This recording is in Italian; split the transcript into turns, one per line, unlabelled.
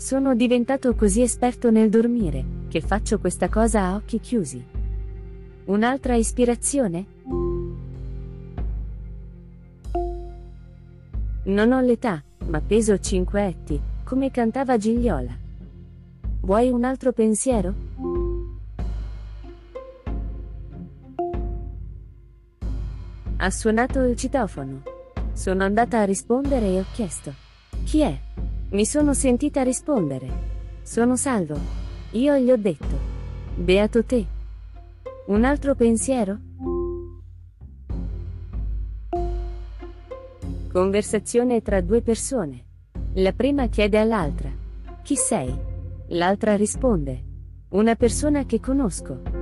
Sono diventato così esperto nel dormire, che faccio questa cosa a occhi chiusi. Un'altra ispirazione? Non ho l'età, ma peso 5 etti, come cantava Gigliola. Vuoi un altro pensiero? Ha suonato il citofono. Sono andata a rispondere e ho chiesto. Chi è? Mi sono sentita rispondere. Sono salvo. Io gli ho detto. Beato te. Un altro pensiero? Conversazione tra due persone. La prima chiede all'altra. Chi sei? L'altra risponde. Una persona che conosco.